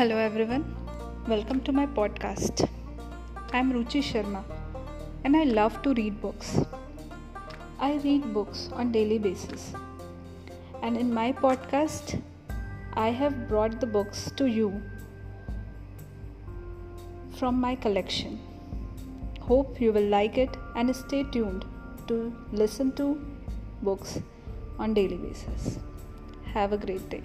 Hello everyone, welcome to my podcast. I'm Ruchi Sharma and I love to read books. I read books on daily basis. And in my podcast, I have brought the books to you from my collection. Hope you will like it and stay tuned to listen to books on daily basis. Have a great day.